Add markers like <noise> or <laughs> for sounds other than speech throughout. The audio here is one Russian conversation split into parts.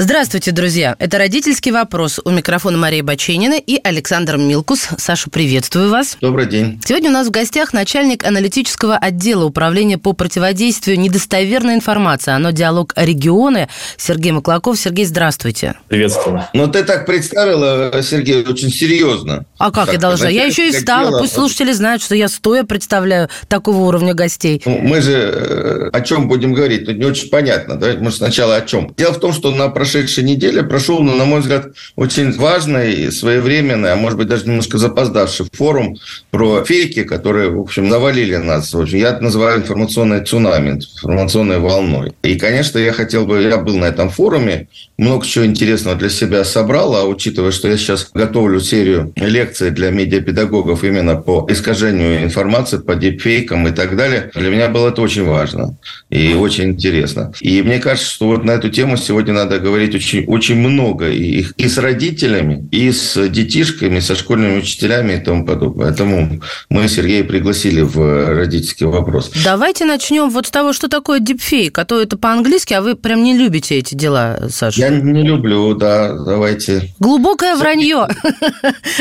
Здравствуйте, друзья. Это «Родительский вопрос». У микрофона Мария Баченина и Александр Милкус. Саша, приветствую вас. Добрый день. Сегодня у нас в гостях начальник аналитического отдела Управления по противодействию недостоверной информации. Оно «Диалог регионы» Сергей Маклаков. Сергей, здравствуйте. Приветствую. Ну, ты так представила, Сергей, очень серьезно. А как так, я должна? Я еще и встала. Пусть слушатели знают, что я стоя представляю такого уровня гостей. Ну, мы же э, о чем будем говорить? Тут не очень понятно. Давайте, может, сначала о чем. Дело в том, что на прошедшей неделе прошел, ну, на мой взгляд, очень важный, своевременный, а может быть даже немножко запоздавший форум про фейки, которые, в общем, навалили нас. Я называю информационной цунами, информационной волной. И, конечно, я хотел бы, я был на этом форуме, много чего интересного для себя собрал, а учитывая, что я сейчас готовлю серию лекций для медиапедагогов именно по искажению информации, по дипфейкам и так далее, для меня было это очень важно и очень интересно. И мне кажется, что вот на эту тему сегодня надо говорить очень очень, очень много и, и с родителями, и с детишками, со школьными учителями и тому подобное. Поэтому мы Сергея пригласили в родительский вопрос. Давайте начнем вот с того, что такое дипфейк. А то это по-английски, а вы прям не любите эти дела, Саша. Я не люблю, да, давайте. Глубокое вранье.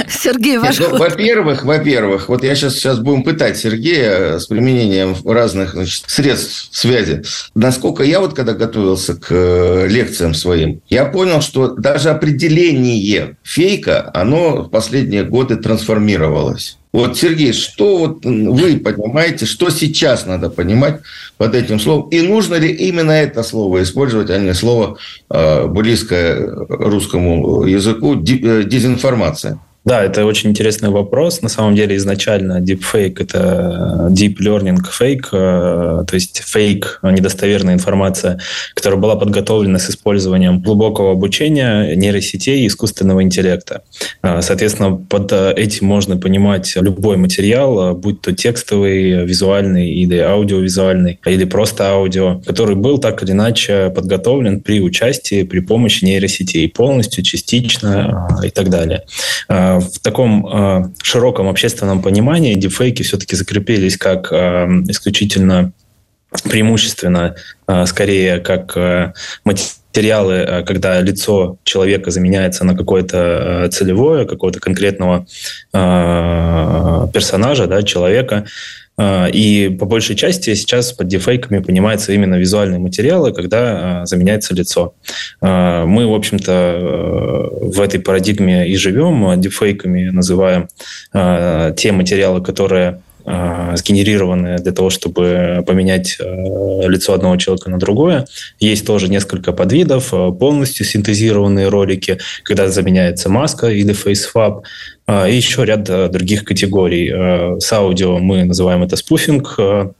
Сергей, ваш ну, Во-первых, во-первых, вот я сейчас, сейчас будем пытать Сергея с применением разных значит, средств связи. Насколько я вот когда готовился к э, лекциям своим, я понял, что даже определение фейка, оно в последние годы трансформировалось. Вот, Сергей, что вот вы понимаете, что сейчас надо понимать под этим словом? И нужно ли именно это слово использовать, а не слово э, близкое русскому языку э, дезинформация? Да, это очень интересный вопрос. На самом деле изначально deepfake – это deep learning fake, э, то есть фейк, недостоверная информация, которая была подготовлена с использованием глубокого обучения нейросетей и искусственного интеллекта. Э, соответственно, под этим можно понимать любой материал, будь то текстовый, визуальный или аудиовизуальный, или просто аудио, который был так или иначе подготовлен при участии, при помощи нейросетей полностью, частично э, и так далее в таком э, широком общественном понимании дипфейки все-таки закрепились как э, исключительно преимущественно, э, скорее, как материалы, когда лицо человека заменяется на какое-то целевое, какого-то конкретного персонажа, да, человека, и по большей части сейчас под дефейками понимаются именно визуальные материалы, когда заменяется лицо. Мы, в общем-то, э, в этой парадигме и живем. Дефейками называем те материалы, которые сгенерированные для того, чтобы поменять лицо одного человека на другое. Есть тоже несколько подвидов, полностью синтезированные ролики, когда заменяется маска или фейсфаб, и еще ряд э, других категорий. Э, с аудио мы называем это спуфинг, э,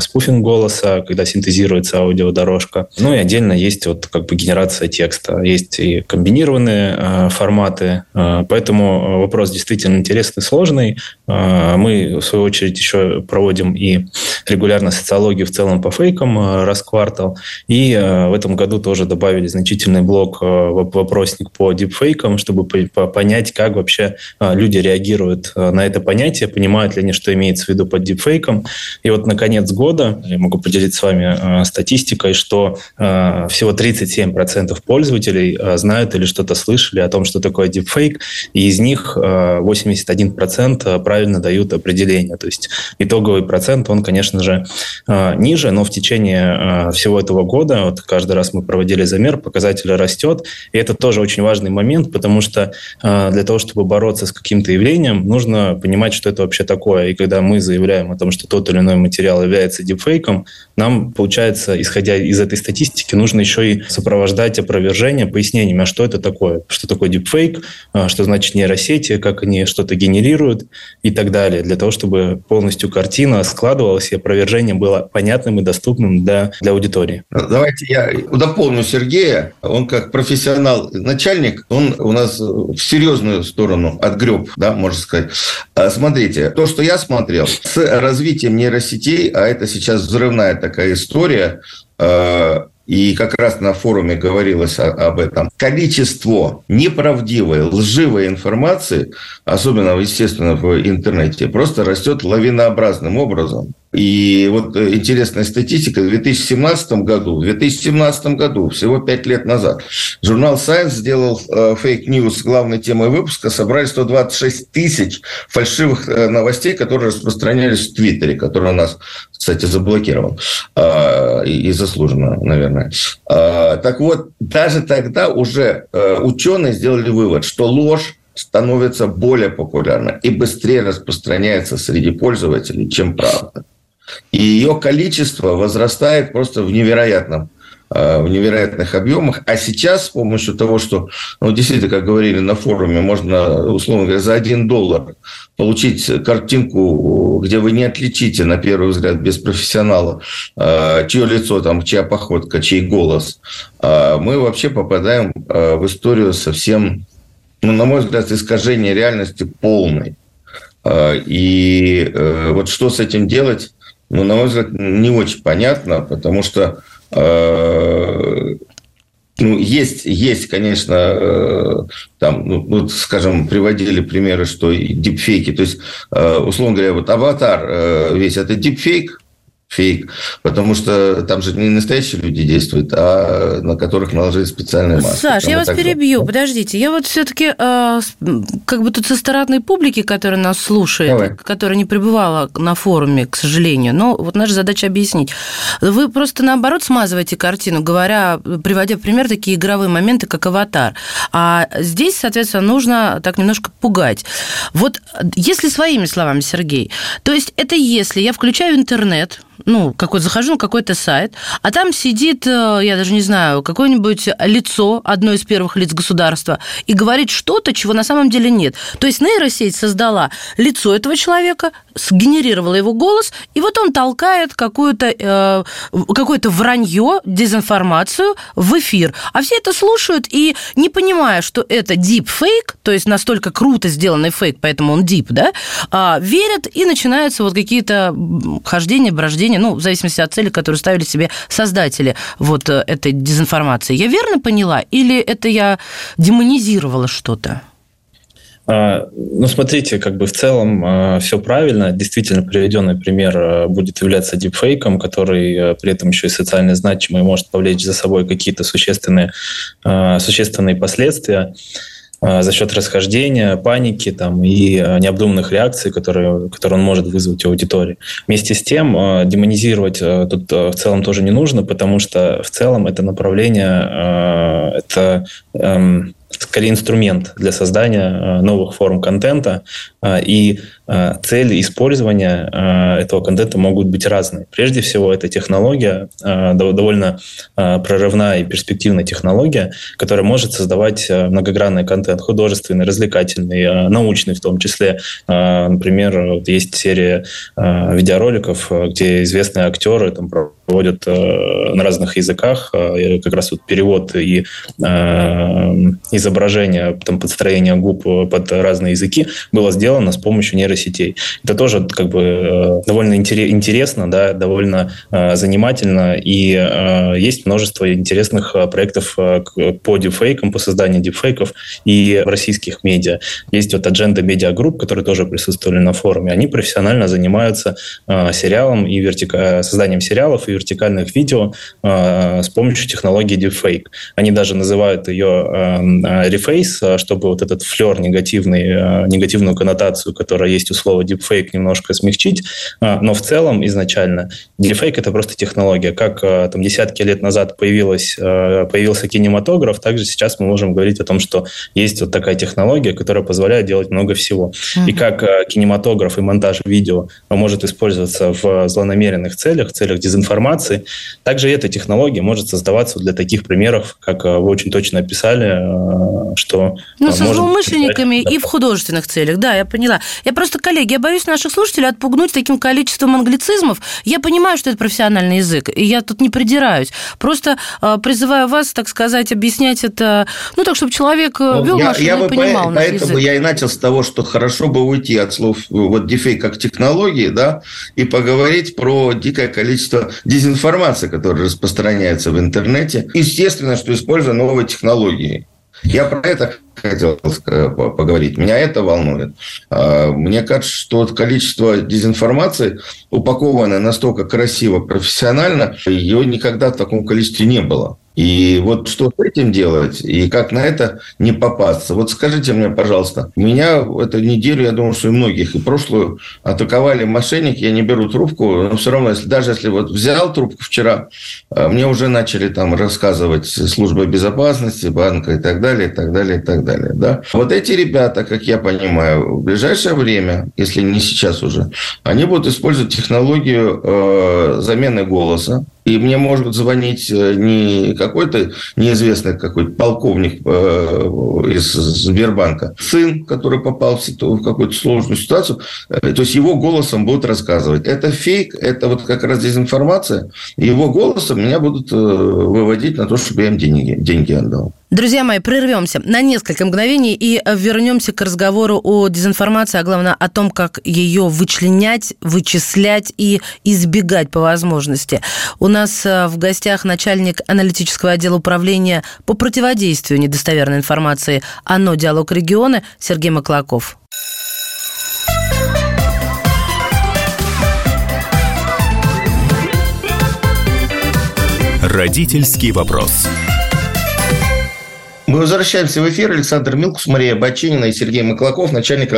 спуфинг голоса, когда синтезируется аудиодорожка. Ну и отдельно есть вот как бы генерация текста. Есть и комбинированные форматы. Поэтому вопрос действительно интересный, сложный. Мы, в свою очередь, еще проводим и регулярно социологию в целом по фейкам раз в квартал. И в этом году тоже добавили значительный блок вопросник по дипфейкам, чтобы понять, как вообще люди реагируют э, на это понятие, понимают ли они, что имеется в виду под дипфейком. И вот на конец года я могу поделиться с вами э, статистикой, что э, всего 37% пользователей знают или что-то слышали о том, что такое дипфейк, и из них 81% правильно дают определение. То есть итоговый процент, он, конечно же, ниже, но в течение всего этого года, вот каждый раз мы проводили замер, показатель растет, и это тоже очень важный момент, потому что для того, чтобы бороться с каким-то явлением, нужно понимать, что это вообще такое. И когда мы заявляем о том, что тот или иной материал является дипфейком, нам, получается, исходя из этой статистики, нужно еще и сопровождать опровержение пояснениями, а что это такое, что такое дипфейк, а, что значит нейросети, как они что-то генерируют и так далее, для того, чтобы полностью картина складывалась и опровержение было понятным и доступным для, для аудитории. Давайте я дополню Сергея. Он как профессионал начальник, он у нас в серьезную сторону отгреб, да, можно сказать. А, смотрите, то, что я смотрел, с развитием нейросетей, а это сейчас взрывная такая история, э, и как раз на форуме говорилось об этом, количество неправдивой, лживой информации, особенно, естественно, в интернете, просто растет лавинообразным образом. И вот э, интересная статистика. В 2017 году, в 2017 году, всего пять лет назад, журнал Science сделал fake news главной темой выпуска. Собрали 126 тысяч фальшивых э, новостей, которые распространялись в Твиттере, который у нас, кстати, заблокирован. Э, и заслуженно, наверное. Так вот, даже тогда уже ученые сделали вывод, что ложь становится более популярна и быстрее распространяется среди пользователей, чем правда. И ее количество возрастает просто в невероятном э, в невероятных объемах. А сейчас с помощью того, что, ну, действительно, как говорили на форуме, можно, условно говоря, за один доллар получить картинку, где вы не отличите, на первый взгляд, без профессионала, э, чье лицо, там, чья походка, чей голос, э, мы вообще попадаем в историю совсем, ну, на мой взгляд, искажение реальности полной. И вот что с этим делать, ну, на мой взгляд, не очень понятно, потому что э, ну, есть, есть, конечно, э, там, ну, вот, скажем, приводили примеры, что дипфейки, то есть, э, условно говоря, вот аватар весь это дипфейк, фейк, потому что там же не настоящие люди действуют, а на которых наложили специальные маски. Саш, я вас перебью, подождите. Я вот все-таки э, как бы тут со стороны публики, которая нас слушает, Давай. которая не пребывала на форуме, к сожалению, но вот наша задача объяснить. Вы просто наоборот смазываете картину, говоря, приводя в пример такие игровые моменты, как аватар. А здесь, соответственно, нужно так немножко пугать. Вот если своими словами, Сергей, то есть это если я включаю интернет, ну, какой захожу на какой-то сайт, а там сидит, э, я даже не знаю, какое-нибудь лицо, одно из первых лиц государства, и говорит что-то, чего на самом деле нет. То есть нейросеть создала лицо этого человека, сгенерировала его голос, и вот он толкает какое-то э, какое-то вранье, дезинформацию в эфир. А все это слушают и не понимая, что это deep fake, то есть настолько круто сделанный фейк, поэтому он deep, да, э, верят и начинаются вот какие-то хождения, брождения поведения, ну, в зависимости от цели, которую ставили себе создатели вот э, этой дезинформации. Я верно поняла? Или это я демонизировала что-то? А, ну, смотрите, как бы в целом а, все правильно. Действительно, приведенный пример а, будет являться дипфейком, который при этом еще и социально значимый, может повлечь за собой какие-то существенные, существенные последствия. А, за счет расхождения, паники там, и а, необдуманных реакций, которые, которые он может вызвать у аудитории. Вместе с тем, а, демонизировать тут в целом тоже не нужно, потому что в целом это направление, это эм, скорее инструмент для создания новых форм контента, и Э, цели использования э, этого контента могут быть разные. Прежде всего, это технология, э, довольно прорывная и перспективная технология, которая может создавать многогранный контент, художественный, развлекательный, научный в том числе. Например, есть серия видеороликов, где известные актеры там, проводят на разных языках как раз вот перевод и изображение, там, подстроение губ под разные языки было сделано с помощью нейросети нейросетей. Это тоже как бы э, довольно интересно, да, довольно э, занимательно, и э, есть множество интересных проектов по дипфейкам, по созданию дипфейков и российских медиа. Есть вот Agenda Media Group, которые тоже присутствовали на форуме. Они профессионально занимаются сериалом и вертика... созданием сериалов и вертикальных видео с помощью технологии deepfake. Они даже называют ее reface, чтобы вот этот флер негативный, негативную коннотацию, которая есть у слова deepfake немножко смягчить, а, но в целом изначально deepfake это просто технология. Как а, там десятки лет назад появилась, а, появился кинематограф, также сейчас мы можем говорить о том, что есть вот такая технология, которая позволяет делать много всего. Mm-hmm. И как кинематограф и монтаж видео может использоваться в злонамеренных целях, целях дезинформации, также эта технология может создаваться для таких примеров, как вы очень точно описали, что... Ну, со злоумышленниками и в художественных целях, да, я поняла. Я просто просто, коллеги, я боюсь наших слушателей отпугнуть таким количеством англицизмов. Я понимаю, что это профессиональный язык, и я тут не придираюсь. Просто э, призываю вас, так сказать, объяснять это, ну, так, чтобы человек э, ну, вел я, машину я и понимал по, Поэтому язык. я и начал с того, что хорошо бы уйти от слов вот дефейк как технологии, да, и поговорить про дикое количество дезинформации, которая распространяется в интернете. Естественно, что используя новые технологии. Я про это хотел поговорить. Меня это волнует. А, мне кажется, что количество дезинформации, упакованное настолько красиво, профессионально, ее никогда в таком количестве не было. И вот что с этим делать, и как на это не попасться. Вот скажите мне, пожалуйста, меня эту неделю, я думаю, что и многих, и прошлую атаковали мошенники, я не беру трубку, но все равно, если, даже если вот взял трубку вчера, а, мне уже начали там рассказывать службы безопасности, банка и так далее, и так далее, и так. Да? Вот эти ребята, как я понимаю, в ближайшее время, если не сейчас уже, они будут использовать технологию э, замены голоса, и мне может звонить э, не какой-то неизвестный какой-то полковник э, из Сбербанка, сын, который попал в какую-то сложную ситуацию, э, то есть его голосом будут рассказывать. Это фейк, это вот как раз дезинформация. Его голосом меня будут выводить на то, чтобы я им деньги, деньги отдал. Друзья мои, прервемся на несколько мгновений и вернемся к разговору о дезинформации, а главное о том, как ее вычленять, вычислять и избегать по возможности. У нас э, в гостях начальник аналитического отдела управления по противодействию недостоверной информации ОНО «Диалог региона» Сергей Маклаков. Родительский вопрос. Мы возвращаемся в эфир. Александр Милкус, Мария Бачинина и Сергей Маклаков, начальник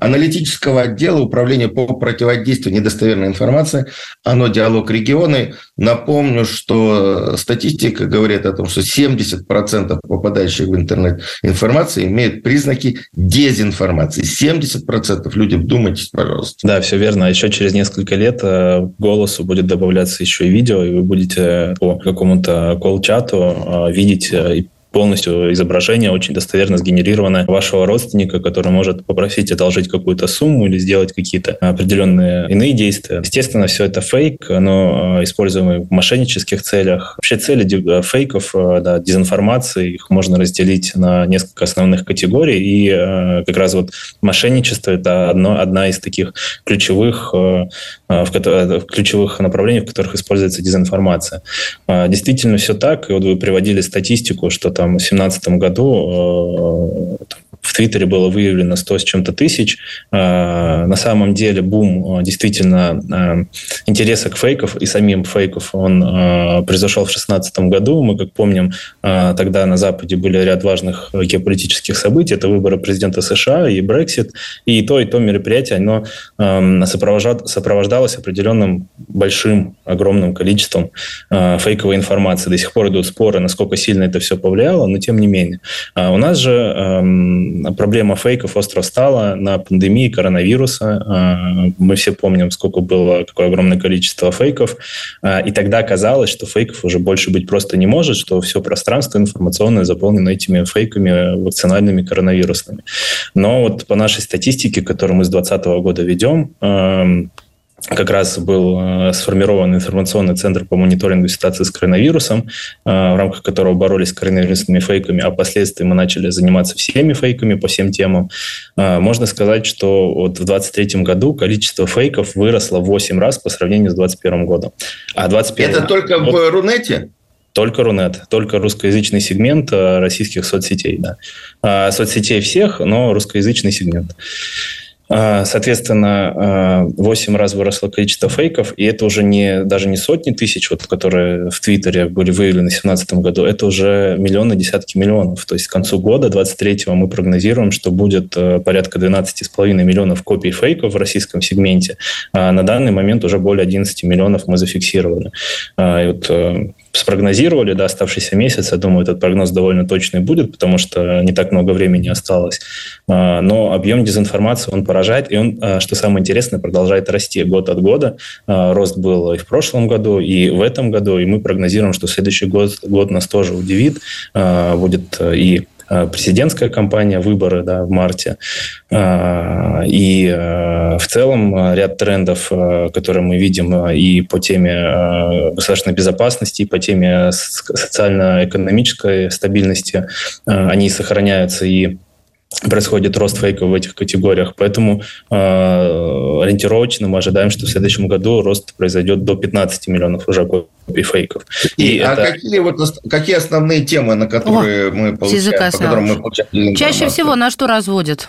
аналитического отдела управления по противодействию недостоверной информации. Оно «Диалог регионы». Напомню, что статистика говорит о том, что 70% попадающих в интернет информации имеют признаки дезинформации. 70% люди, вдумайтесь, пожалуйста. Да, все верно. А еще через несколько лет э, к голосу будет добавляться еще и видео, и вы будете по какому-то колл-чату э, видеть э, полностью изображение очень достоверно сгенерировано вашего родственника, который может попросить одолжить какую-то сумму или сделать какие-то определенные иные действия. Естественно, все это фейк, но э, используемый в мошеннических целях. Вообще цели э, фейков, э, да, дезинформации, их можно разделить на несколько основных категорий, и как раз вот мошенничество – это одно, одна из таких ключевых, в ключевых направлений, в которых используется дезинформация. Действительно все так, и вот вы приводили статистику, что там там, в 2017 году э, в Твиттере было выявлено 100 с чем-то тысяч. Э, на самом деле бум э, действительно интереса к фейков и самим фейков он произошел в 2016 году. Мы, как помним, тогда на Западе были ряд важных геополитических событий. Это выборы президента США и Брексит. И то, и то мероприятие, оно сопровождалось определенным большим, огромным количеством фейковой информации. До сих пор идут споры, насколько сильно это все повлияло но тем не менее. А у нас же проблема фейков остро стала на пандемии коронавируса. Э, мы все помним, сколько было, какое огромное количество фейков. Э, и тогда казалось, что фейков уже больше быть просто не может, что все пространство информационное заполнено этими фейками вакцинальными коронавирусными. Но вот по нашей статистике, которую мы с 2020 года ведем, э, как раз был э, сформирован информационный центр по мониторингу ситуации с коронавирусом, э, в рамках которого боролись с коронавирусными фейками, а впоследствии мы начали заниматься всеми фейками по всем темам. Э, можно сказать, что вот в 2023 году количество фейков выросло в 8 раз по сравнению с 2021 годом. А 21 Это только год... в Рунете? Только Рунет, только русскоязычный сегмент российских соцсетей. Да. Соцсетей всех, но русскоязычный сегмент. А, соответственно, 8 а, раз выросло количество фейков, и это уже не, даже не сотни тысяч, вот, которые в Твиттере были выявлены в 2017 году, это уже миллионы, десятки миллионов. То есть к концу года, 23-го, мы прогнозируем, что будет э, порядка 12,5 миллионов копий фейков в российском сегменте. А на данный момент уже более 11 миллионов мы зафиксировали. И вот спрогнозировали, да, оставшийся месяц. Я думаю, этот прогноз довольно точный будет, потому что не так много времени осталось. А, но объем дезинформации, он поражает, и он, а, что самое интересное, продолжает расти год от года. А, рост был и в прошлом году, и в этом году, и мы прогнозируем, что следующий год, год нас тоже удивит, будет и президентская кампания, выборы да, в марте. И в целом ряд трендов, которые мы видим и по теме государственной безопасности, и по теме социально-экономической стабильности, они сохраняются и происходит рост фейков в этих категориях. Поэтому э, ориентировочно мы ожидаем, что в следующем году рост произойдет до 15 миллионов уже копий фейков. И, и а это... какие, вот, какие основные темы, на которые О, мы получаем, по которым мы получаем Чаще всего на что разводят?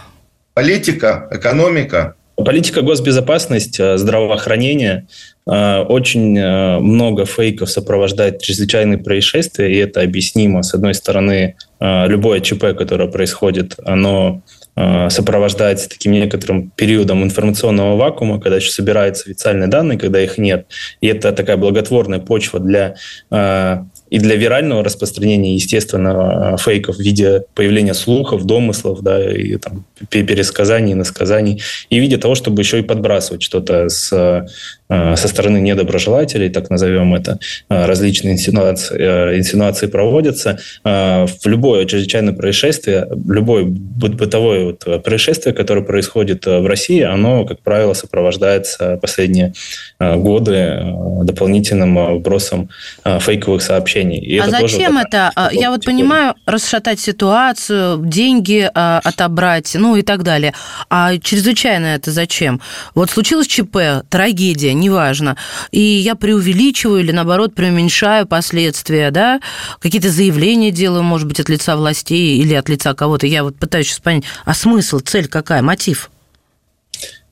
Политика, экономика. Политика, госбезопасность, э, здравоохранение. Э, очень э, много фейков сопровождает чрезвычайные происшествия, и это объяснимо. С одной стороны, любое ЧП, которое происходит, оно сопровождается таким некоторым периодом информационного вакуума, когда еще собираются официальные данные, когда их нет. И это такая благотворная почва для и для вирального распространения, естественно, фейков в виде появления слухов, домыслов, да, и там, пересказаний, насказаний, и в виде того, чтобы еще и подбрасывать что-то с Э, со стороны недоброжелателей, так назовем это, э, различные инсинуации, э, инсинуации проводятся. В любое чрезвычайное происшествие, любое бытовое вот происшествие, которое происходит в России, оно, как правило, сопровождается последние годы дополнительным вбросом фейковых сообщений. И а это зачем тоже это? А, я вот понимаю, расшатать ситуацию, деньги отобрать, ну и так далее. А чрезвычайно это зачем? Вот случилось ЧП, трагедия, неважно. И я преувеличиваю или, наоборот, преуменьшаю последствия, да, какие-то заявления делаю, может быть, от лица властей или от лица кого-то. Я вот пытаюсь понять, а смысл, цель какая, мотив?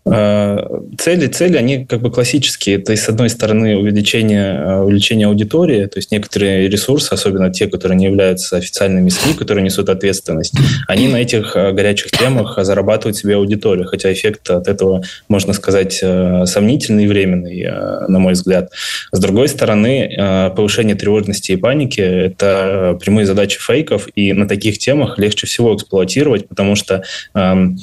Э, цели, цели, они как бы классические. То есть, с одной стороны, увеличение, э, увеличение аудитории, то есть некоторые ресурсы, особенно те, которые не являются официальными СМИ, которые несут ответственность, они на этих э, горячих темах зарабатывают себе аудиторию, хотя эффект от этого, можно сказать, сомнительный и временный, на мой взгляд. С другой стороны, повышение тревожности и паники – это прямые задачи фейков, и на таких темах легче всего эксплуатировать, потому что эм,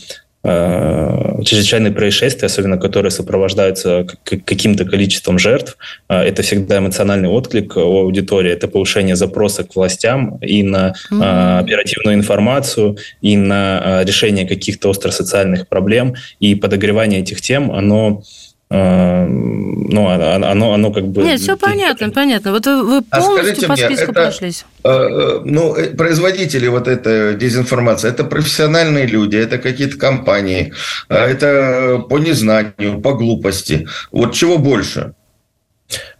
чрезвычайные происшествия, особенно которые сопровождаются каким-то количеством жертв, э, это всегда эмоциональный отклик у аудитории, это повышение запроса к властям и на mm-hmm. оперативную информацию, и на решение каких-то остросоциальных проблем, и подогревание этих тем, оно ну, оно, оно как бы... Нет, все понятно, понятно. Вот вы, вы а полностью а по списку мне, это, прошлись. Э, э, ну, э, производители вот этой дезинформации, это профессиональные люди, это какие-то компании, это по незнанию, по глупости. Вот чего больше?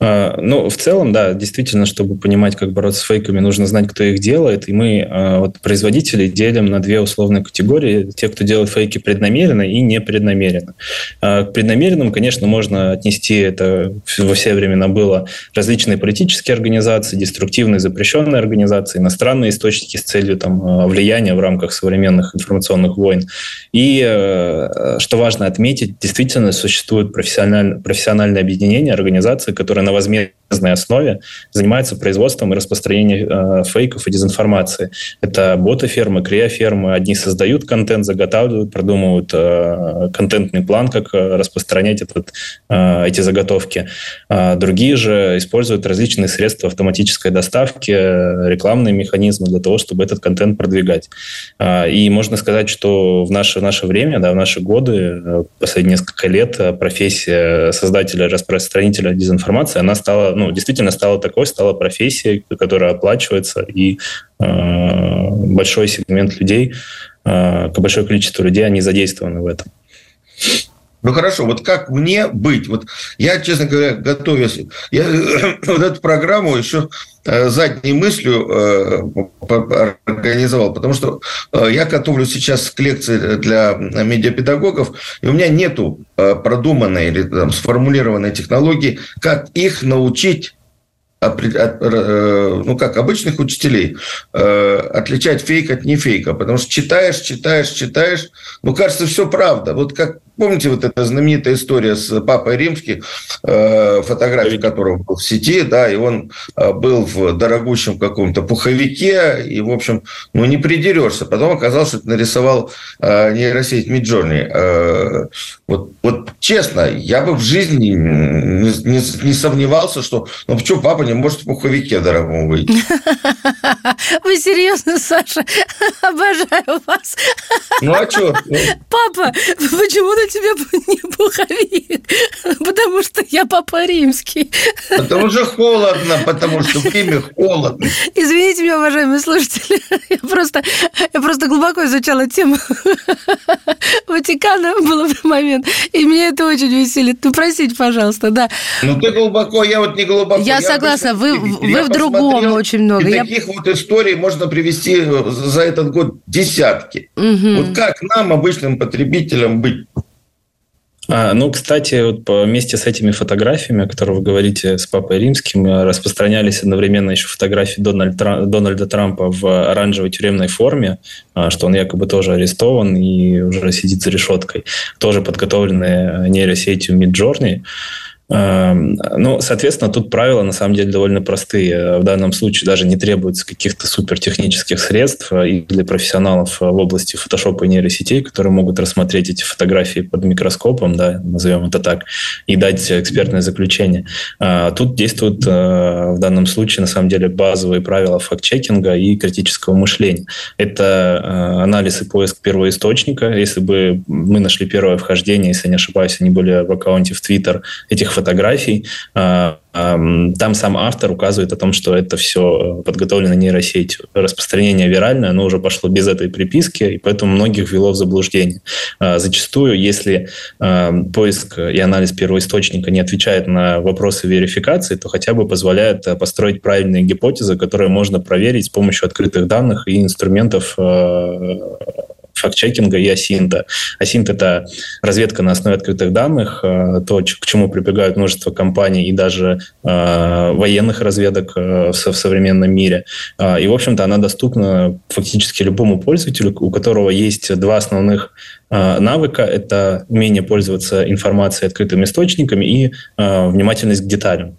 А, ну, в целом, да, действительно, чтобы понимать, как бороться с фейками, нужно знать, кто их делает. И мы, а, вот, производители, делим на две условные категории. Те, кто делает фейки преднамеренно и непреднамеренно. А, к преднамеренным, конечно, можно отнести, это во все времена было, различные политические организации, деструктивные, запрещенные организации, иностранные источники с целью там, влияния в рамках современных информационных войн. И, что важно отметить, действительно существуют профессиональные, профессиональные объединения, организации, которые на возмездной основе занимаются производством и распространением э, фейков и дезинформации. Это боты-фермы, криофермы. Одни создают контент, заготавливают, продумывают э, контентный план, как э, распространять этот, э, эти заготовки. А другие же используют различные средства автоматической доставки, рекламные механизмы для того, чтобы этот контент продвигать. А, и можно сказать, что в наше, в наше время, да, в наши годы, э, последние несколько лет, э, профессия создателя, распространителя дезинформации информации, она стала, ну, действительно стала такой, стала профессией, которая оплачивается, и э, большой сегмент людей, э, большое количество людей, они задействованы в этом. Ну хорошо, вот как мне быть? Вот я, честно говоря, готовясь, я <clears throat> вот эту программу еще э, задней мыслью э, организовал, потому что э, я готовлю сейчас к лекции для медиапедагогов, и у меня нету продуманной или там, сформулированной технологии, как их научить ну, как обычных учителей, отличать фейк от не фейка. Потому что читаешь, читаешь, читаешь, ну, кажется, все правда. Вот как Помните вот эта знаменитая история с Папой Римским, э, фотография которого был в сети, да, и он э, был в дорогущем каком-то пуховике, и, в общем, ну, не придерешься. Потом оказалось, что это нарисовал э, нейросеть Миджорни. Вот, вот честно, я бы в жизни не, не, не сомневался, что ну почему папа не может в пуховике дорогому выйти? <laughs> Вы серьезно, Саша? <laughs> Обожаю вас. <laughs> Ну, а что? Папа, почему на тебя не пуховик? Потому что я папа римский. Потому что холодно, потому что время холодно. Извините меня, уважаемые слушатели. Я просто, я просто глубоко изучала тему Ватикана был момент, и меня это очень веселит. Ну, простите, пожалуйста, да. Ну, ты глубоко, я вот не глубоко. Я, я согласна, вы, вы в другом очень много. И я... таких вот историй можно привести за этот год десятки. Угу. Вот как нам, обычным потребителям, быть? А, ну, кстати, вот вместе с этими фотографиями, о которых вы говорите с Папой Римским, э, распространялись одновременно еще фотографии Дональд Трам, Дональда Трампа в оранжевой тюремной форме, а, что он якобы тоже арестован и уже сидит за решеткой. Тоже подготовленные нейросетью Midjourney. Эм, ну, соответственно, тут правила на самом деле довольно простые. В данном случае даже не требуется каких-то супертехнических средств э, и для профессионалов э, в области фотошопа и нейросетей, которые могут рассмотреть эти фотографии под микроскопом, да, назовем это так, и дать экспертное заключение. А тут действуют в данном случае на самом деле базовые правила факт-чекинга и критического мышления. Это анализ и поиск первоисточника. Если бы мы нашли первое вхождение, если не ошибаюсь, они были в аккаунте в Twitter этих фотографий. А, там сам автор указывает о том, что это все подготовлено нейросетью. Распространение виральное, оно уже пошло без этой приписки, и поэтому многих ввело в заблуждение. А, зачастую, если поиск и анализ первоисточника не отвечает на вопросы верификации, то хотя бы позволяет построить правильные гипотезы, которые можно проверить с помощью открытых данных и инструментов а, факт-чекинга и асинта. Асинт – это разведка на основе открытых данных, э, то, к чему прибегают множество компаний и даже э, военных разведок э, в современном мире. И, в общем-то, она доступна фактически любому пользователю, у которого есть два основных навыка – это умение пользоваться информацией открытыми источниками и э, внимательность к деталям.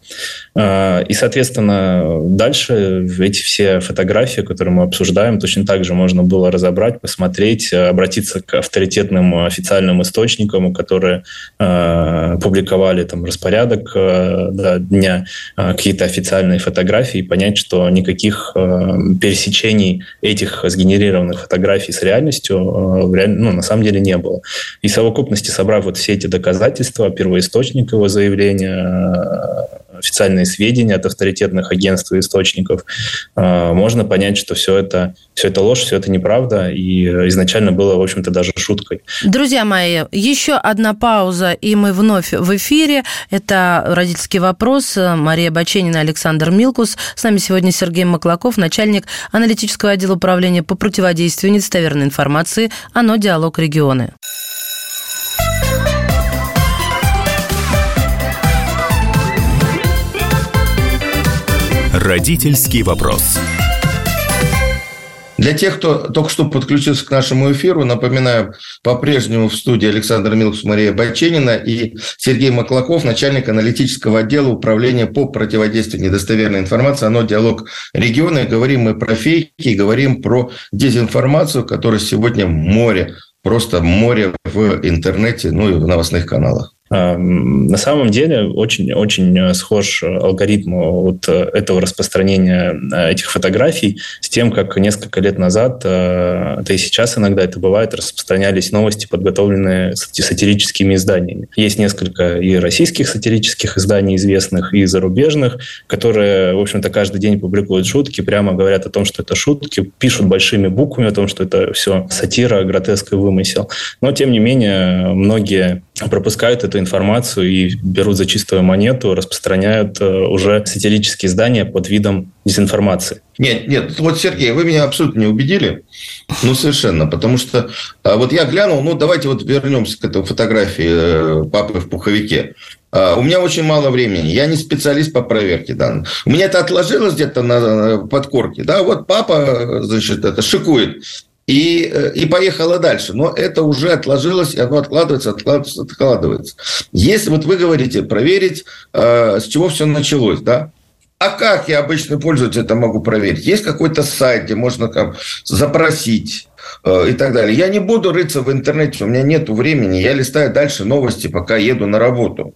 Э, и, соответственно, дальше эти все фотографии, которые мы обсуждаем, точно так же можно было разобрать, посмотреть, обратиться к авторитетным официальным источникам, которые публиковали там распорядок да, дня, какие-то официальные фотографии, и понять, что никаких пересечений этих сгенерированных фотографий с реальностью ну, на самом деле деле не было. И в совокупности, собрав вот все эти доказательства, первоисточник его заявления, официальные сведения от авторитетных агентств и источников, э, можно понять, что все это, все это ложь, все это неправда, и изначально было, в общем-то, даже шуткой. Друзья мои, еще одна пауза, и мы вновь в эфире. Это «Родительский вопрос». Мария Баченина, Александр Милкус. С нами сегодня Сергей Маклаков, начальник аналитического отдела управления по противодействию недостоверной информации «Оно. Диалог регионы». Родительский вопрос. Для тех, кто только что подключился к нашему эфиру, напоминаю, по-прежнему в студии Александр Милкус, Мария Баченина и Сергей Маклаков, начальник аналитического отдела управления по противодействию недостоверной информации, оно диалог региона. Говорим мы про фейки, говорим про дезинформацию, которая сегодня море, просто море в интернете, ну и в новостных каналах. На самом деле очень, очень э, схож алгоритм вот э, этого распространения э, этих фотографий с тем, как несколько лет назад, да и сейчас иногда это бывает, распространялись новости, подготовленные сатирическими изданиями. Есть несколько и российских сатирических изданий известных, и зарубежных, которые, в общем-то, каждый день публикуют шутки, прямо говорят о том, что это шутки, пишут большими буквами о том, что это все сатира, гротеск и вымысел. Но, тем не менее, многие пропускают эту информацию и берут за чистую монету, распространяют э, уже сатирические издания под видом дезинформации. Нет, нет, вот, Сергей, вы меня абсолютно не убедили. Ну, совершенно. Потому что а, вот я глянул, ну, давайте вот вернемся к этой фотографии э, папы в пуховике. А, у меня очень мало времени. Я не специалист по проверке данных. У меня это отложилось где-то на подкорке. Да, вот папа, значит, это шикует и, э, и поехала дальше. Но это уже отложилось, и оно откладывается, откладывается, откладывается. Если вот вы говорите проверить, э, с чего все началось, да, а как я обычный пользователь это могу проверить? Есть какой-то сайт, где можно там запросить э, и так далее. Я не буду рыться в интернете, у меня нет времени. Я листаю дальше новости, пока еду на работу.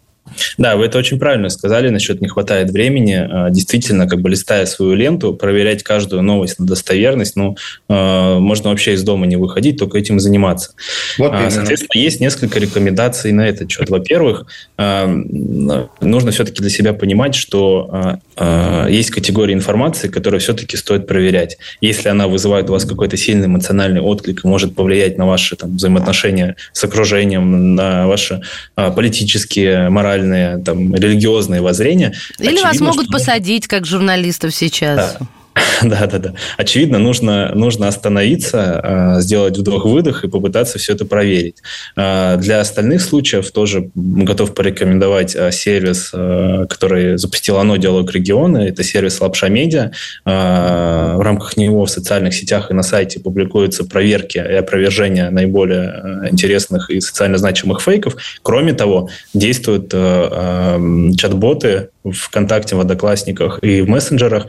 Да, вы это очень правильно сказали насчет не хватает времени. А, действительно, как бы листая свою ленту, проверять каждую новость на достоверность, ну, а, можно вообще из дома не выходить, только этим заниматься. Вот а, Соответственно, есть несколько рекомендаций на этот счет. Во-первых, нужно все-таки для себя понимать, что есть категории информации, которые все-таки стоит проверять. Если она вызывает у вас какой-то сильный эмоциональный отклик и может повлиять на ваши там, взаимоотношения с окружением, на ваши политические, моральные моральные, там, религиозные воззрения. Или вас могут что... посадить, как журналистов сейчас. Да. Да, да, да. Очевидно, нужно, нужно остановиться, а, сделать вдох-выдох и попытаться все это проверить. А, для остальных случаев тоже готов порекомендовать а, сервис, который запустил оно диалог региона. Это сервис Лапша Медиа. В рамках него в социальных сетях и на сайте публикуются проверки и опровержения наиболее интересных и социально значимых фейков. Кроме того, действуют чат-боты ВКонтакте, в Одноклассниках и в мессенджерах,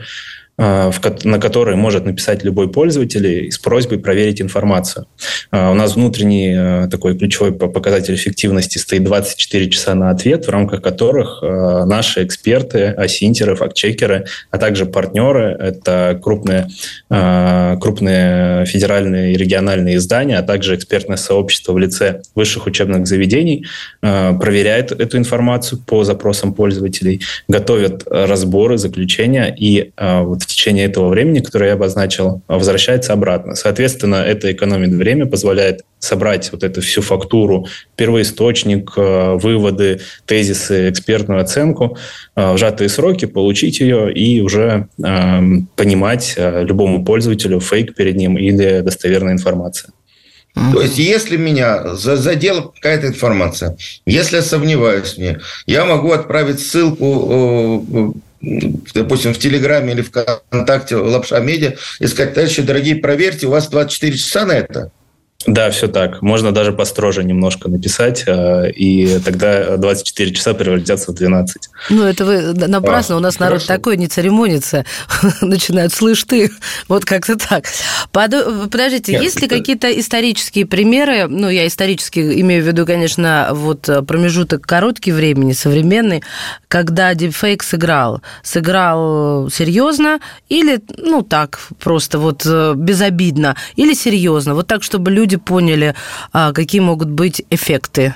на который может написать любой пользователь с просьбой проверить информацию. А, у нас внутренний а, такой ключевой показатель эффективности стоит 24 часа на ответ, в рамках которых наши эксперты, асинтеры, фактчекеры, а также партнеры, это крупные, крупные федеральные и региональные издания, а также экспертное сообщество в лице высших учебных заведений, проверяют эту информацию по запросам пользователей, готовят разборы, заключения и вот в течение этого времени, которое я обозначил, возвращается обратно. Соответственно, это экономит время, позволяет собрать вот эту всю фактуру, первоисточник, э, выводы, тезисы, экспертную оценку э, в сжатые сроки, получить ее и уже э, понимать любому пользователю фейк перед ним или достоверная информация. То есть, если меня задела какая-то информация, если я сомневаюсь в ней, я могу отправить ссылку допустим, в Телеграме или ВКонтакте Лапша Медиа и сказать, товарищи дорогие, проверьте, у вас 24 часа на это. Да, все так. Можно даже построже немножко написать, э, и тогда 24 часа превратятся в 12. Ну, это вы напрасно. А, У нас хорошо. народ такой не церемонится. <laughs> Начинают, слышь ты, <laughs> вот как-то так. Подождите, Нет, есть ли это... какие-то исторические примеры, ну, я исторически имею в виду, конечно, вот промежуток короткий времени, современный, когда дипфейк сыграл? Сыграл серьезно или, ну, так, просто вот э, безобидно, или серьезно? Вот так, чтобы люди люди поняли, а, какие могут быть эффекты?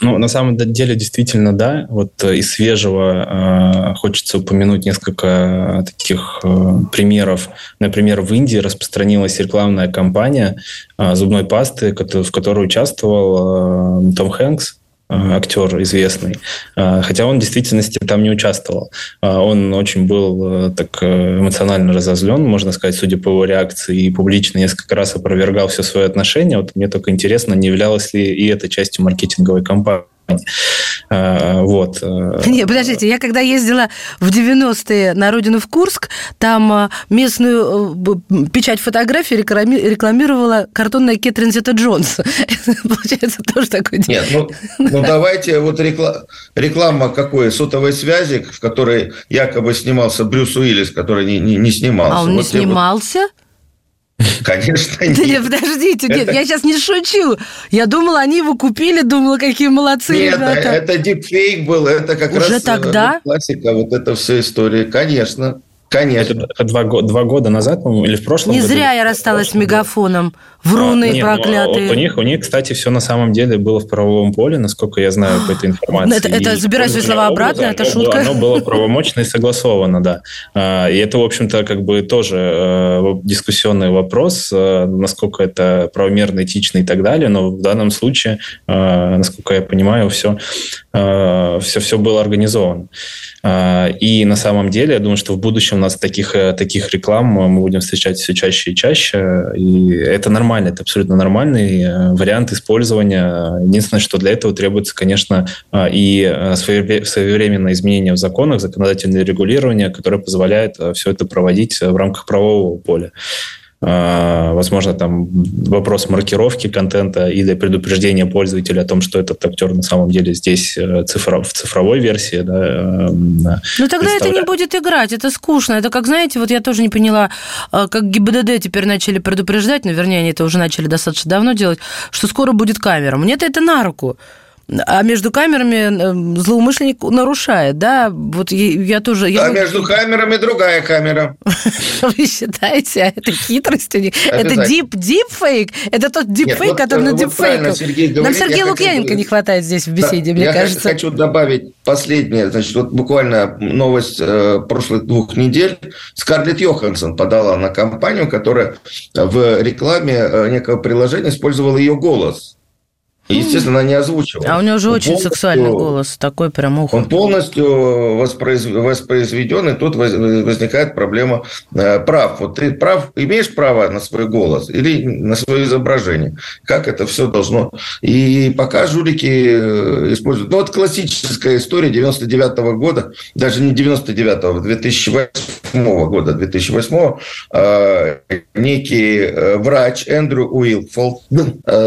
Ну, на самом деле, действительно, да. Вот э, из свежего э, хочется упомянуть несколько таких э, примеров. Например, в Индии распространилась рекламная кампания э, зубной пасты, в которой участвовал э, Том Хэнкс. Э, актер известный, э, хотя он в действительности там не участвовал. Э, он очень был так эмоционально разозлен, можно сказать, судя по его реакции, и публично несколько раз опровергал все свои отношения. Вот мне только интересно, не являлась ли и это частью маркетинговой кампании. А, вот. Э, <laughs> Не, подождите, я когда ездила в 90-е на родину в Курск, там э, местную э, печать фотографий рекламировала картонная Кэтрин Зета Джонс. <laughs> Получается, тоже такой... Нет, ну, ну давайте вот реклама, реклама какой сотовой связи, в которой якобы снимался Брюс Уиллис, который не, не, не снимался. А он вот не снимался? Вот... <laughs> Конечно, нет. нет. Подождите, нет, это... я сейчас не шучу. Я думала, они его купили, думала, какие молодцы нет, ребята. это дипфейк был, это как Уже раз тогда? классика, вот эта вся история, конечно. Конечно. Это два, два года назад, по-моему, или в прошлом Не году? зря я рассталась с мегафоном. Вруны а, нет, проклятые. Вот у них, у них, кстати, все на самом деле было в правовом поле, насколько я знаю по этой <gasps> информации. Это, это забирай свои слова обратно, это шутка. Оно было правомочно и согласовано, да. А, и это, в общем-то, как бы тоже э, дискуссионный вопрос, э, насколько это правомерно, этично и так далее. Но в данном случае, э, насколько я понимаю, все, все, все было организовано. И на самом деле, я думаю, что в будущем нас таких, таких реклам мы будем встречать все чаще и чаще. И это нормально это абсолютно нормальный э, вариант использования. Единственное, что для этого требуется, конечно, э, и э, своевременное изменение в законах, законодательное регулирование, которое позволяет все это проводить в рамках правового поля. А, возможно, там вопрос маркировки контента или предупреждения пользователя о том, что этот актер на самом деле здесь э, цифров, в цифровой версии. Да, э, ну тогда это не будет играть, это скучно. Это как, знаете, вот я тоже не поняла, э, как ГИБДД теперь начали предупреждать, ну, вернее, они это уже начали достаточно давно делать, что скоро будет камера. Мне-то это на руку. А между камерами э, злоумышленник нарушает, да? Вот я, тоже... Я... А между камерами другая камера. <laughs> Вы считаете, а это хитрость у них? Это дип, дипфейк? Это тот дипфейк, который на дипфейк. Нам Сергея Лукьяненко не хватает здесь в беседе, мне кажется. Я хочу добавить последнее. Значит, вот буквально новость э, прошлых двух недель. Скарлетт Йоханссон подала на компанию, которая в рекламе э, некого приложения использовала ее голос. И, естественно, она не озвучивала. А у него же он очень сексуальный голос, такой прям ух. Он полностью воспроиз... воспроизведен, и тут возникает проблема э, прав. Вот ты прав, имеешь право на свой голос или на свое изображение? Как это все должно... И пока жулики э, используют... Ну, вот классическая история 99 -го года, даже не 99-го, 2008 года, 2008 э, некий врач Эндрю Уилфолд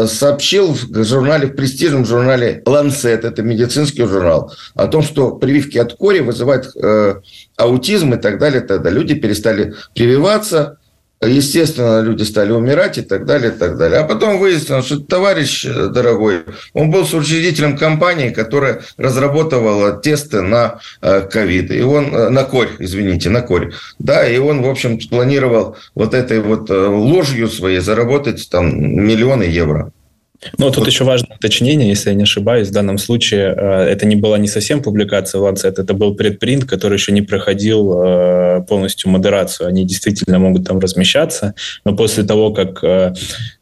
сообщил в журнале в престижном журнале Lancet, это медицинский журнал, о том, что прививки от кори вызывают э, аутизм и так далее, и так далее. Люди перестали прививаться, естественно, люди стали умирать и так далее, и так далее. А потом выяснилось, что товарищ э, дорогой, он был соучредителем компании, которая разработала тесты на э, ковид. И он, э, на корь, извините, на корь. Да, и он, в общем, планировал вот этой вот ложью своей заработать там миллионы евро. Ну, тут вот. еще важное уточнение, если я не ошибаюсь, в данном случае э, это не была не совсем публикация в Lancet, это был предпринт, который еще не проходил э, полностью модерацию. Они действительно могут там размещаться, но после того, как э,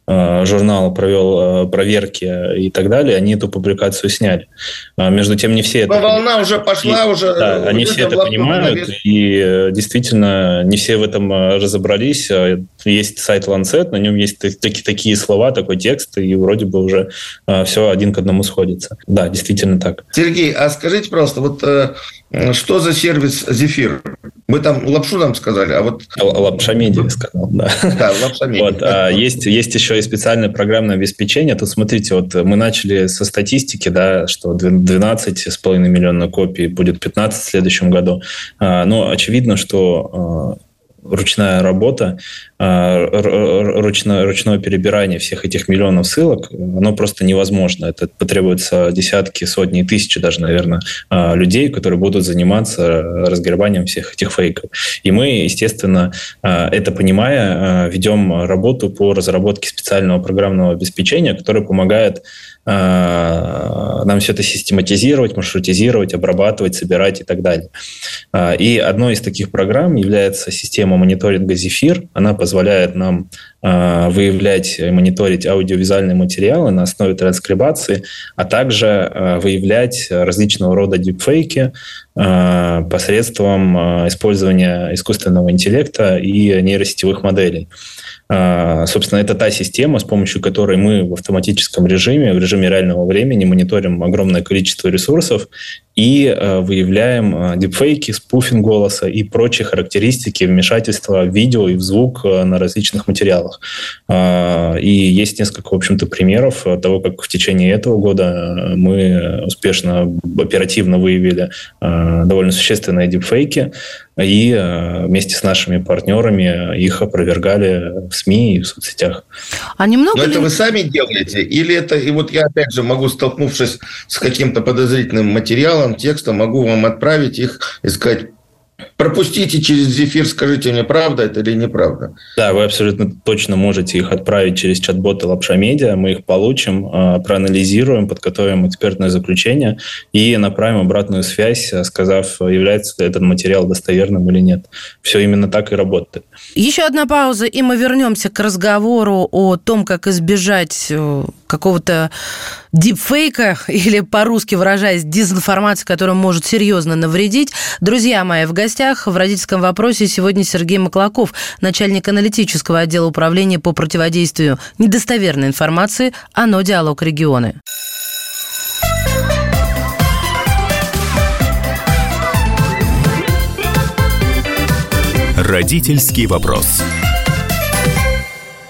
журнал провел э, проверки и так далее, они эту публикацию сняли. А между тем, не все это... Волна уже пошла, и, уже... Да, они все это понимают, и э, действительно не все в этом разобрались. Есть сайт Lancet, на нем есть такие, такие слова, такой текст, и вроде бы уже все один к одному сходится. Да, действительно так. Сергей, а скажите, пожалуйста, вот что за сервис Зефир? Мы там лапшу нам сказали, а вот... Лапша медиа сказал, да. Да, лапша медиа. Вот, а есть, есть еще и специальное программное обеспечение. Тут смотрите, вот мы начали со статистики, да, что 12,5 миллиона копий, будет 15 в следующем году. А, но очевидно, что а, ручная работа, а, ручное, ручное перебирание всех этих миллионов ссылок, оно просто невозможно. Это потребуется десятки, сотни, тысячи даже, наверное, а, людей, которые будут заниматься разгребанием всех этих фейков. И мы, естественно, а, это понимая, ведем работу по разработке специального программного обеспечения, которое помогает нам все это систематизировать, маршрутизировать, обрабатывать, собирать и так далее. Э, и одной из таких программ является система мониторинга Zephyr. Она позволяет нам э, выявлять и мониторить аудиовизуальные материалы на основе транскрибации, а также выявлять различного рода дипфейки посредством использования искусственного интеллекта и нейросетевых моделей. А, собственно, это та система, с помощью которой мы в автоматическом режиме, в режиме реального времени мониторим огромное количество ресурсов и э, выявляем э, дипфейки, спуфинг голоса и прочие характеристики вмешательства в видео и в звук э, на различных материалах. А, и есть несколько, в общем-то, примеров того, как в течение этого года мы успешно, оперативно выявили довольно существенные дипфейки и вместе с нашими партнерами их опровергали в СМИ и в соцсетях. А немного Но ли... это вы сами делаете? Или это, и вот я опять же могу, столкнувшись с каким-то подозрительным материалом, материалом, текстом могу вам отправить их и сказать, пропустите через зефир, скажите мне, правда это или неправда. Да, вы абсолютно точно можете их отправить через чат-боты Лапша Медиа, мы их получим, а, проанализируем, подготовим экспертное заключение и направим обратную связь, сказав, является этот материал достоверным или нет. Все именно так и работает. Еще одна пауза, и мы вернемся к разговору о том, как избежать э, какого-то дипфейка <laughs> или, по-русски выражаясь, дезинформации, которая может серьезно навредить. Друзья мои, в гостях в родительском вопросе сегодня Сергей Маклаков, начальник аналитического отдела управления по противодействию недостоверной информации ОНО «Диалог регионы». Родительский вопрос.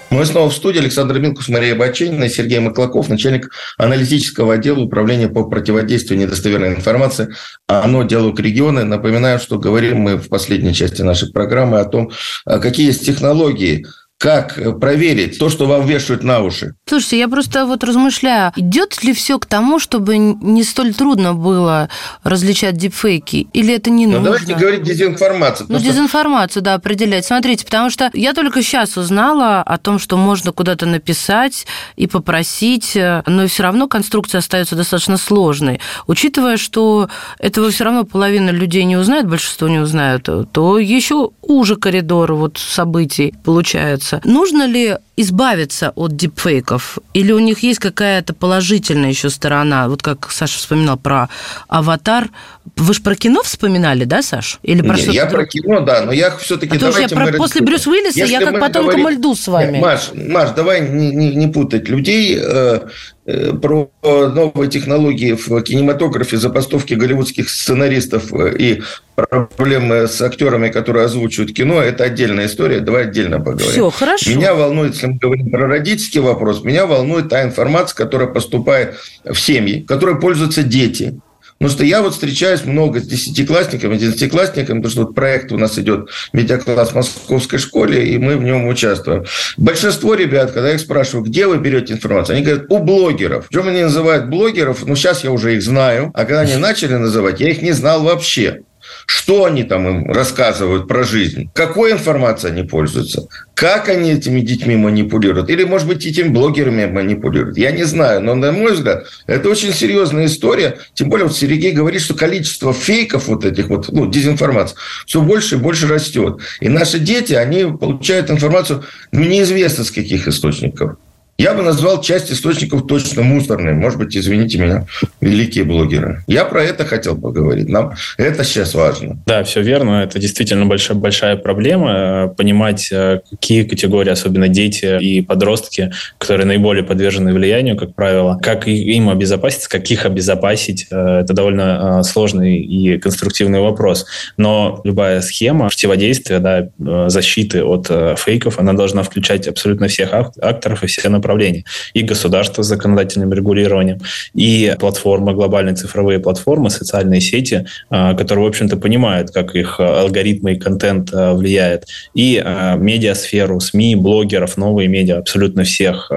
Мы снова в студии. Александр Минкус, Мария Баченина, Сергей Маклаков, начальник аналитического отдела управления по противодействию недостоверной информации. Оно диалог регионы. Напоминаю, что говорим мы в последней части нашей программы о том, а какие есть технологии, как проверить то, что вам вешают на уши? Слушайте, я просто вот размышляю, идет ли все к тому, чтобы не столь трудно было различать дипфейки, или это не ну, нужно? давайте говорить дезинформацию. Ну, дезинформацию, да, определять. Смотрите, потому что я только сейчас узнала о том, что можно куда-то написать и попросить, но все равно конструкция остается достаточно сложной. Учитывая, что этого все равно половина людей не узнает, большинство не узнают, то еще уже коридор вот событий получается. Нужно ли избавиться от дипфейков? Или у них есть какая-то положительная еще сторона? Вот как Саша вспоминал про аватар. Вы же про кино вспоминали, да, Саш? Или про Нет, я про кино, да, но я все-таки... А то я про... после Брюс Уиллиса Если я как потом говорим... льду с вами. Нет, Маш, Маш, давай не, не, не путать людей. Э, Э, про новые технологии в кинематографе, забастовки голливудских сценаристов э, и проблемы с актерами, которые озвучивают кино, это отдельная история, давай отдельно поговорим. Все, хорошо. Меня волнует, если мы говорим про родительский вопрос, меня волнует та информация, которая поступает в семьи, которой пользуются дети, Потому что я вот встречаюсь много с десятиклассниками, одиннадцатиклассниками, потому что вот проект у нас идет медиакласс в московской школе, и мы в нем участвуем. Большинство ребят, когда я их спрашиваю, где вы берете информацию, они говорят, у блогеров. Причем они называют блогеров, ну, сейчас я уже их знаю, а когда они начали называть, я их не знал вообще. Что они там им рассказывают про жизнь? Какой информацией они пользуются? Как они этими детьми манипулируют? Или, может быть, этими блогерами манипулируют? Я не знаю. Но, на мой взгляд, это очень серьезная история. Тем более, вот Сергей говорит, что количество фейков вот этих вот, ну, дезинформации все больше и больше растет. И наши дети, они получают информацию, ну, неизвестно с каких источников. Я бы назвал часть источников точно мусорной. Может быть, извините меня, великие блогеры. Я про это хотел поговорить. Нам это сейчас важно. Да, все верно. Это действительно большая, большая проблема. Понимать, э, какие категории, особенно дети и подростки, которые наиболее подвержены влиянию, как правило, как им обезопасить, как их обезопасить, э, это довольно э, сложный и конструктивный вопрос. Но любая схема противодействия, да, защиты от фейков, она должна включать абсолютно всех акторов и все направления направлений. И государство с законодательным регулированием, и платформы, глобальные цифровые платформы, социальные сети, а, которые, в общем-то, понимают, как их а, алгоритмы и контент а, влияет, и медиасферу, СМИ, блогеров, новые медиа, абсолютно всех.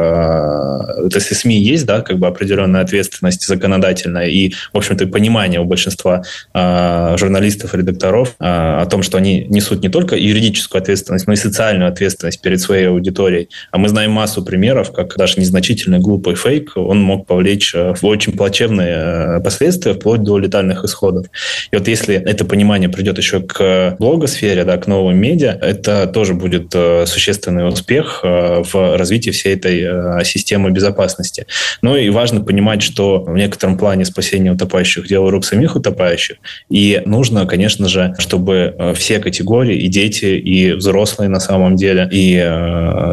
Если СМИ есть, да, как бы определенная ответственность законодательная и, в общем-то, понимание у большинства журналистов, редакторов о том, что они несут не только юридическую ответственность, но и социальную ответственность перед своей аудиторией. А мы знаем массу примеров, как даже незначительный глупый фейк, он мог повлечь э, очень плачевные э, последствия, вплоть до летальных исходов. И вот если это понимание придет еще к блогосфере, да, к новым медиа, это тоже будет э, существенный успех в развитии всей этой системы безопасности. Ну и важно понимать, что в некотором плане спасение утопающих – дело рук самих утопающих. И нужно, конечно же, чтобы все категории, и дети, и взрослые на самом деле, и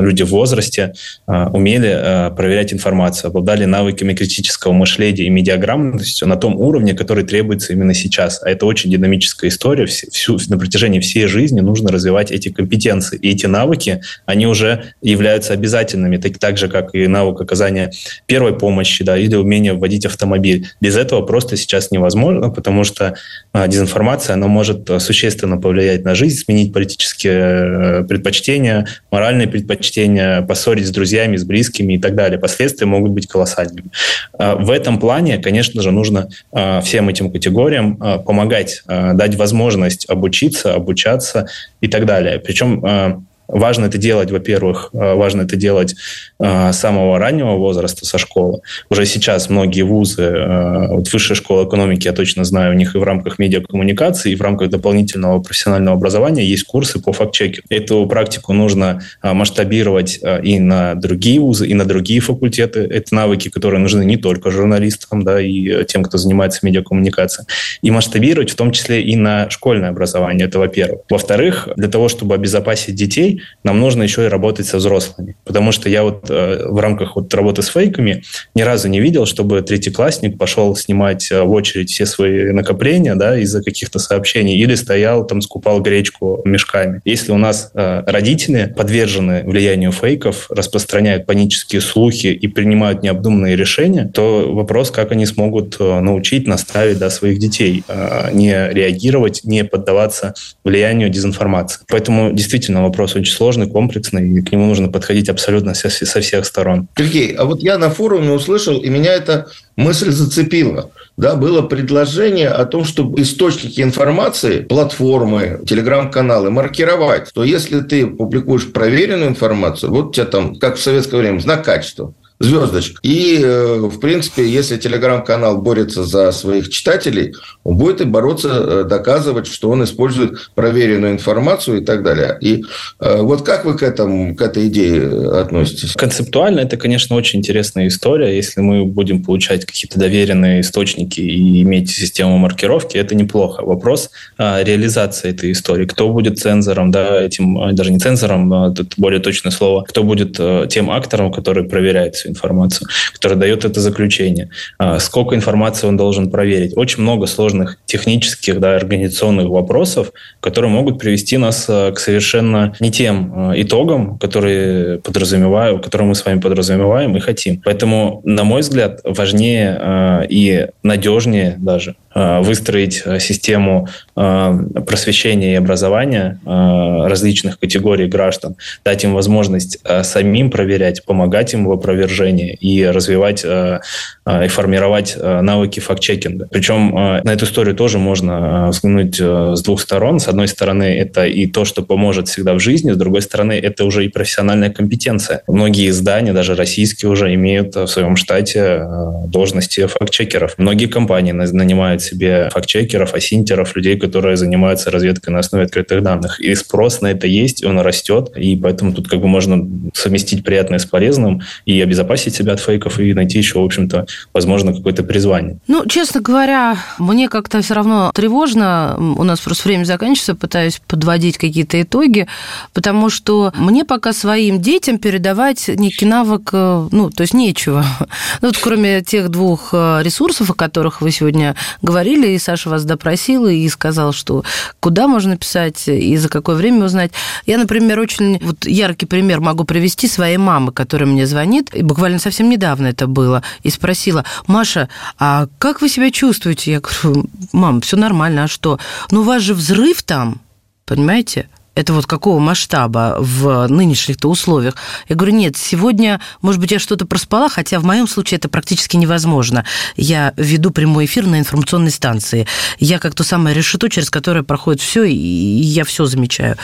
люди в возрасте умели умели э, проверять информацию, обладали навыками критического мышления и медиаграмотностью на том уровне, который требуется именно сейчас. А это очень динамическая история. Всю, на протяжении всей жизни нужно развивать эти компетенции. И эти навыки, они уже являются обязательными, так, так же, как и навык оказания первой помощи да, или умение вводить автомобиль. Без этого просто сейчас невозможно, потому что а, дезинформация, она может существенно повлиять на жизнь, сменить политические э, предпочтения, моральные предпочтения, поссорить с друзьями, с близкими, близкими и так далее. Последствия могут быть колоссальными. А, в этом плане, конечно же, нужно а, всем этим категориям а, помогать, дать возможность обучиться, обучаться и так далее. Причем Важно это делать, во-первых, э, важно это делать э, с самого раннего возраста, со школы. Уже сейчас многие вузы, э, вот высшая школа экономики, я точно знаю, у них и в рамках медиакоммуникации, и в рамках дополнительного профессионального образования есть курсы по факт-чекингу. Эту практику нужно масштабировать и на другие вузы, и на другие факультеты. Это навыки, которые нужны не только журналистам, да, и тем, кто занимается медиакоммуникацией. И масштабировать в том числе и на школьное образование. Это во-первых. Во-вторых, для того, чтобы обезопасить детей, нам нужно еще и работать со взрослыми. Потому что я вот э, в рамках вот работы с фейками ни разу не видел, чтобы третьеклассник пошел снимать э, в очередь все свои накопления да, из-за каких-то сообщений или стоял там, скупал гречку мешками. Если у нас э, родители подвержены влиянию фейков, распространяют панические слухи и принимают необдуманные решения, то вопрос, как они смогут научить, наставить да, своих детей не реагировать, не поддаваться влиянию дезинформации. Поэтому действительно вопрос очень очень сложный, комплексный, и к нему нужно подходить абсолютно со, со всех сторон. Сергей, а вот я на форуме услышал, и меня эта мысль зацепила. Да, было предложение о том, чтобы источники информации, платформы, телеграм-каналы маркировать. То если ты публикуешь проверенную информацию, вот у тебя там, как в советское время, знак качества звездочка. И, э, в принципе, если телеграм-канал борется за своих читателей, он будет и бороться, э, доказывать, что он использует проверенную информацию и так далее. И э, вот как вы к, этому, к этой идее относитесь? Концептуально это, конечно, очень интересная история. Если мы будем получать какие-то доверенные источники и иметь систему маркировки, это неплохо. Вопрос реализации этой истории. Кто будет цензором, да, этим, даже не цензором, а это более точное слово, кто будет тем актором, который проверяет информацию, который дает это заключение. А, сколько информации он должен проверить. Очень много сложных технических, да, организационных вопросов, которые могут привести нас а, к совершенно не тем а, итогам, которые подразумеваю, которые мы с вами подразумеваем и хотим. Поэтому, на мой взгляд, важнее и надежнее даже выстроить систему просвещения и образования различных категорий граждан, дать им возможность самим проверять, помогать им в опровержении окружении и развивать э, э, и формировать э, навыки факт-чекинга. Причем на эту историю тоже можно взглянуть с двух сторон. С одной стороны, это и то, что поможет всегда в жизни, с другой стороны, это уже и профессиональная компетенция. Многие издания, даже российские уже, имеют в своем штате должности факт-чекеров. Многие компании нанимают себе факт-чекеров, асинтеров, людей, которые занимаются разведкой на основе открытых данных. И спрос на это есть, он растет, и поэтому тут как бы можно совместить приятное с полезным и обезопасить обезопасить себя от фейков и найти еще, в общем-то, возможно, какое-то призвание. Ну, честно говоря, мне как-то все равно тревожно. У нас просто время заканчивается, пытаюсь подводить какие-то итоги, потому что мне пока своим детям передавать некий навык, э, ну, то есть нечего. <laughs> Ну, вот кроме тех двух э, ресурсов, о которых вы сегодня говорили, и Саша вас допросила и сказал, что куда можно писать и за какое время узнать. Я, например, очень вот яркий пример могу привести своей мамы, которая мне звонит, и буквально совсем недавно это было, и спросила, Маша, а как вы себя чувствуете? Я говорю, мам, все нормально, а что? Ну, у вас же взрыв там, понимаете? Это вот какого масштаба в нынешних-то условиях? Я говорю, нет, сегодня, может быть, я что-то проспала, хотя в моем случае это практически невозможно. Я веду прямой эфир на информационной станции. Я как то самое решето, через которое проходит все, и я все замечаю.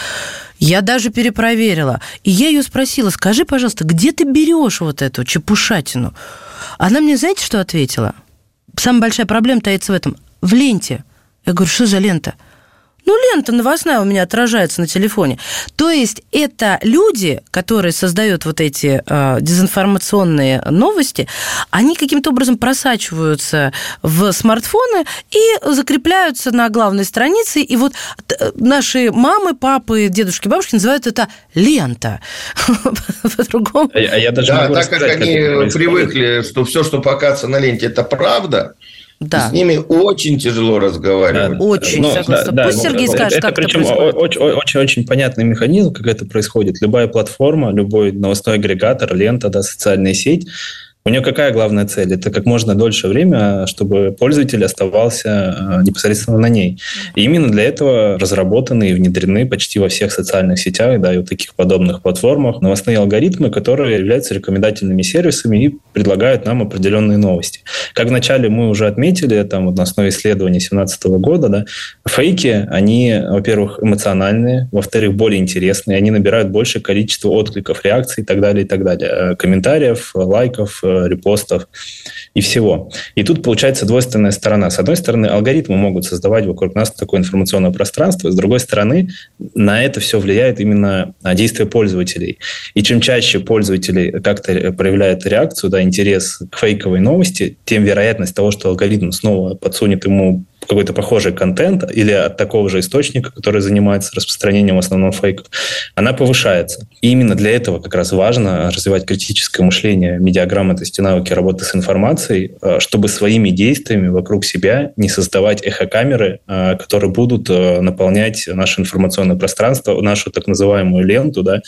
Я даже перепроверила. И я ее спросила, скажи, пожалуйста, где ты берешь вот эту чепушатину? Она мне, знаете, что ответила? Самая большая проблема таится в этом. В ленте. Я говорю, что за лента? Ну, лента новостная у меня отражается на телефоне. То есть это люди, которые создают вот эти э, дезинформационные новости, они каким-то образом просачиваются в смартфоны и закрепляются на главной странице. И вот э, наши мамы, папы, дедушки, бабушки называют это лента. <laughs> По-другому. А, а я даже да, так как они привыкли, что все, что показывается на ленте, это правда, да. С ними очень тяжело разговаривать. Да. Очень, Но, согласна. Да, Пусть да, Сергей скажет, это, как причем это происходит. Очень-очень понятный механизм, как это происходит. Любая платформа, любой новостной агрегатор, лента, да, социальная сеть – у нее какая главная цель? Это как можно дольше время, чтобы пользователь оставался э, непосредственно на ней. И именно для этого разработаны и внедрены почти во всех социальных сетях, да, и вот таких подобных платформах новостные алгоритмы, которые являются рекомендательными сервисами и предлагают нам определенные новости. Как вначале мы уже отметили, там вот на основе исследования 2017 года, да, фейки, они, во-первых, эмоциональные, во-вторых, более интересные, они набирают большее количество откликов, реакций и так далее, и так далее, э, комментариев, лайков, э, репостов и всего. И тут получается двойственная сторона. С одной стороны, алгоритмы могут создавать вокруг нас такое информационное пространство, с другой стороны, на это все влияет именно действие пользователей. И чем чаще пользователи как-то проявляют реакцию, да, интерес к фейковой новости, тем вероятность того, что алгоритм снова подсунет ему какой-то похожий контент или от такого же источника, который занимается распространением в основном фейков, она повышается. И именно для этого как раз важно развивать критическое мышление, медиаграмотность и навыки работы с информацией, э, чтобы своими действиями вокруг себя не создавать эхокамеры, э, которые будут э, наполнять наше информационное пространство, нашу так называемую ленту, да,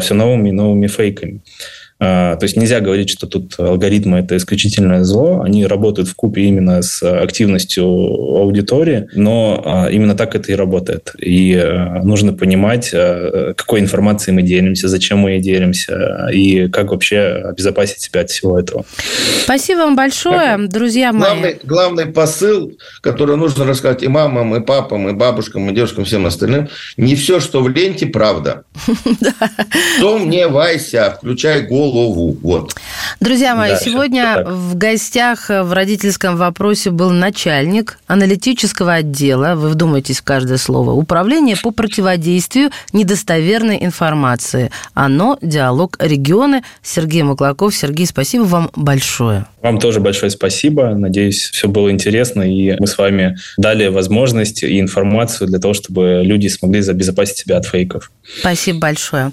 все новыми и новыми фейками. То есть нельзя говорить, что тут алгоритмы – это исключительное зло. Они работают в купе именно с активностью аудитории, но именно так это и работает. И нужно понимать, какой информацией мы делимся, зачем мы ей делимся, и как вообще обезопасить себя от всего этого. Спасибо вам большое, как, друзья мои. Главный, главный посыл, который нужно рассказать и мамам, и папам, и бабушкам, и девушкам, всем остальным, не все, что в ленте, правда. <laughs> Сомневайся, включай голову. Вот. Друзья мои, сегодня в гостях в родительском вопросе был начальник аналитического отдела, вы вдумайтесь в каждое слово, управление по противодействию недостоверной информации. Оно, диалог регионы. Сергей Маклаков. Сергей, спасибо вам большое. Вам тоже большое спасибо. Надеюсь, все было интересно, и мы с вами дали возможность и информацию для того, чтобы люди смогли забезопасить себя от фейков. Спасибо большое.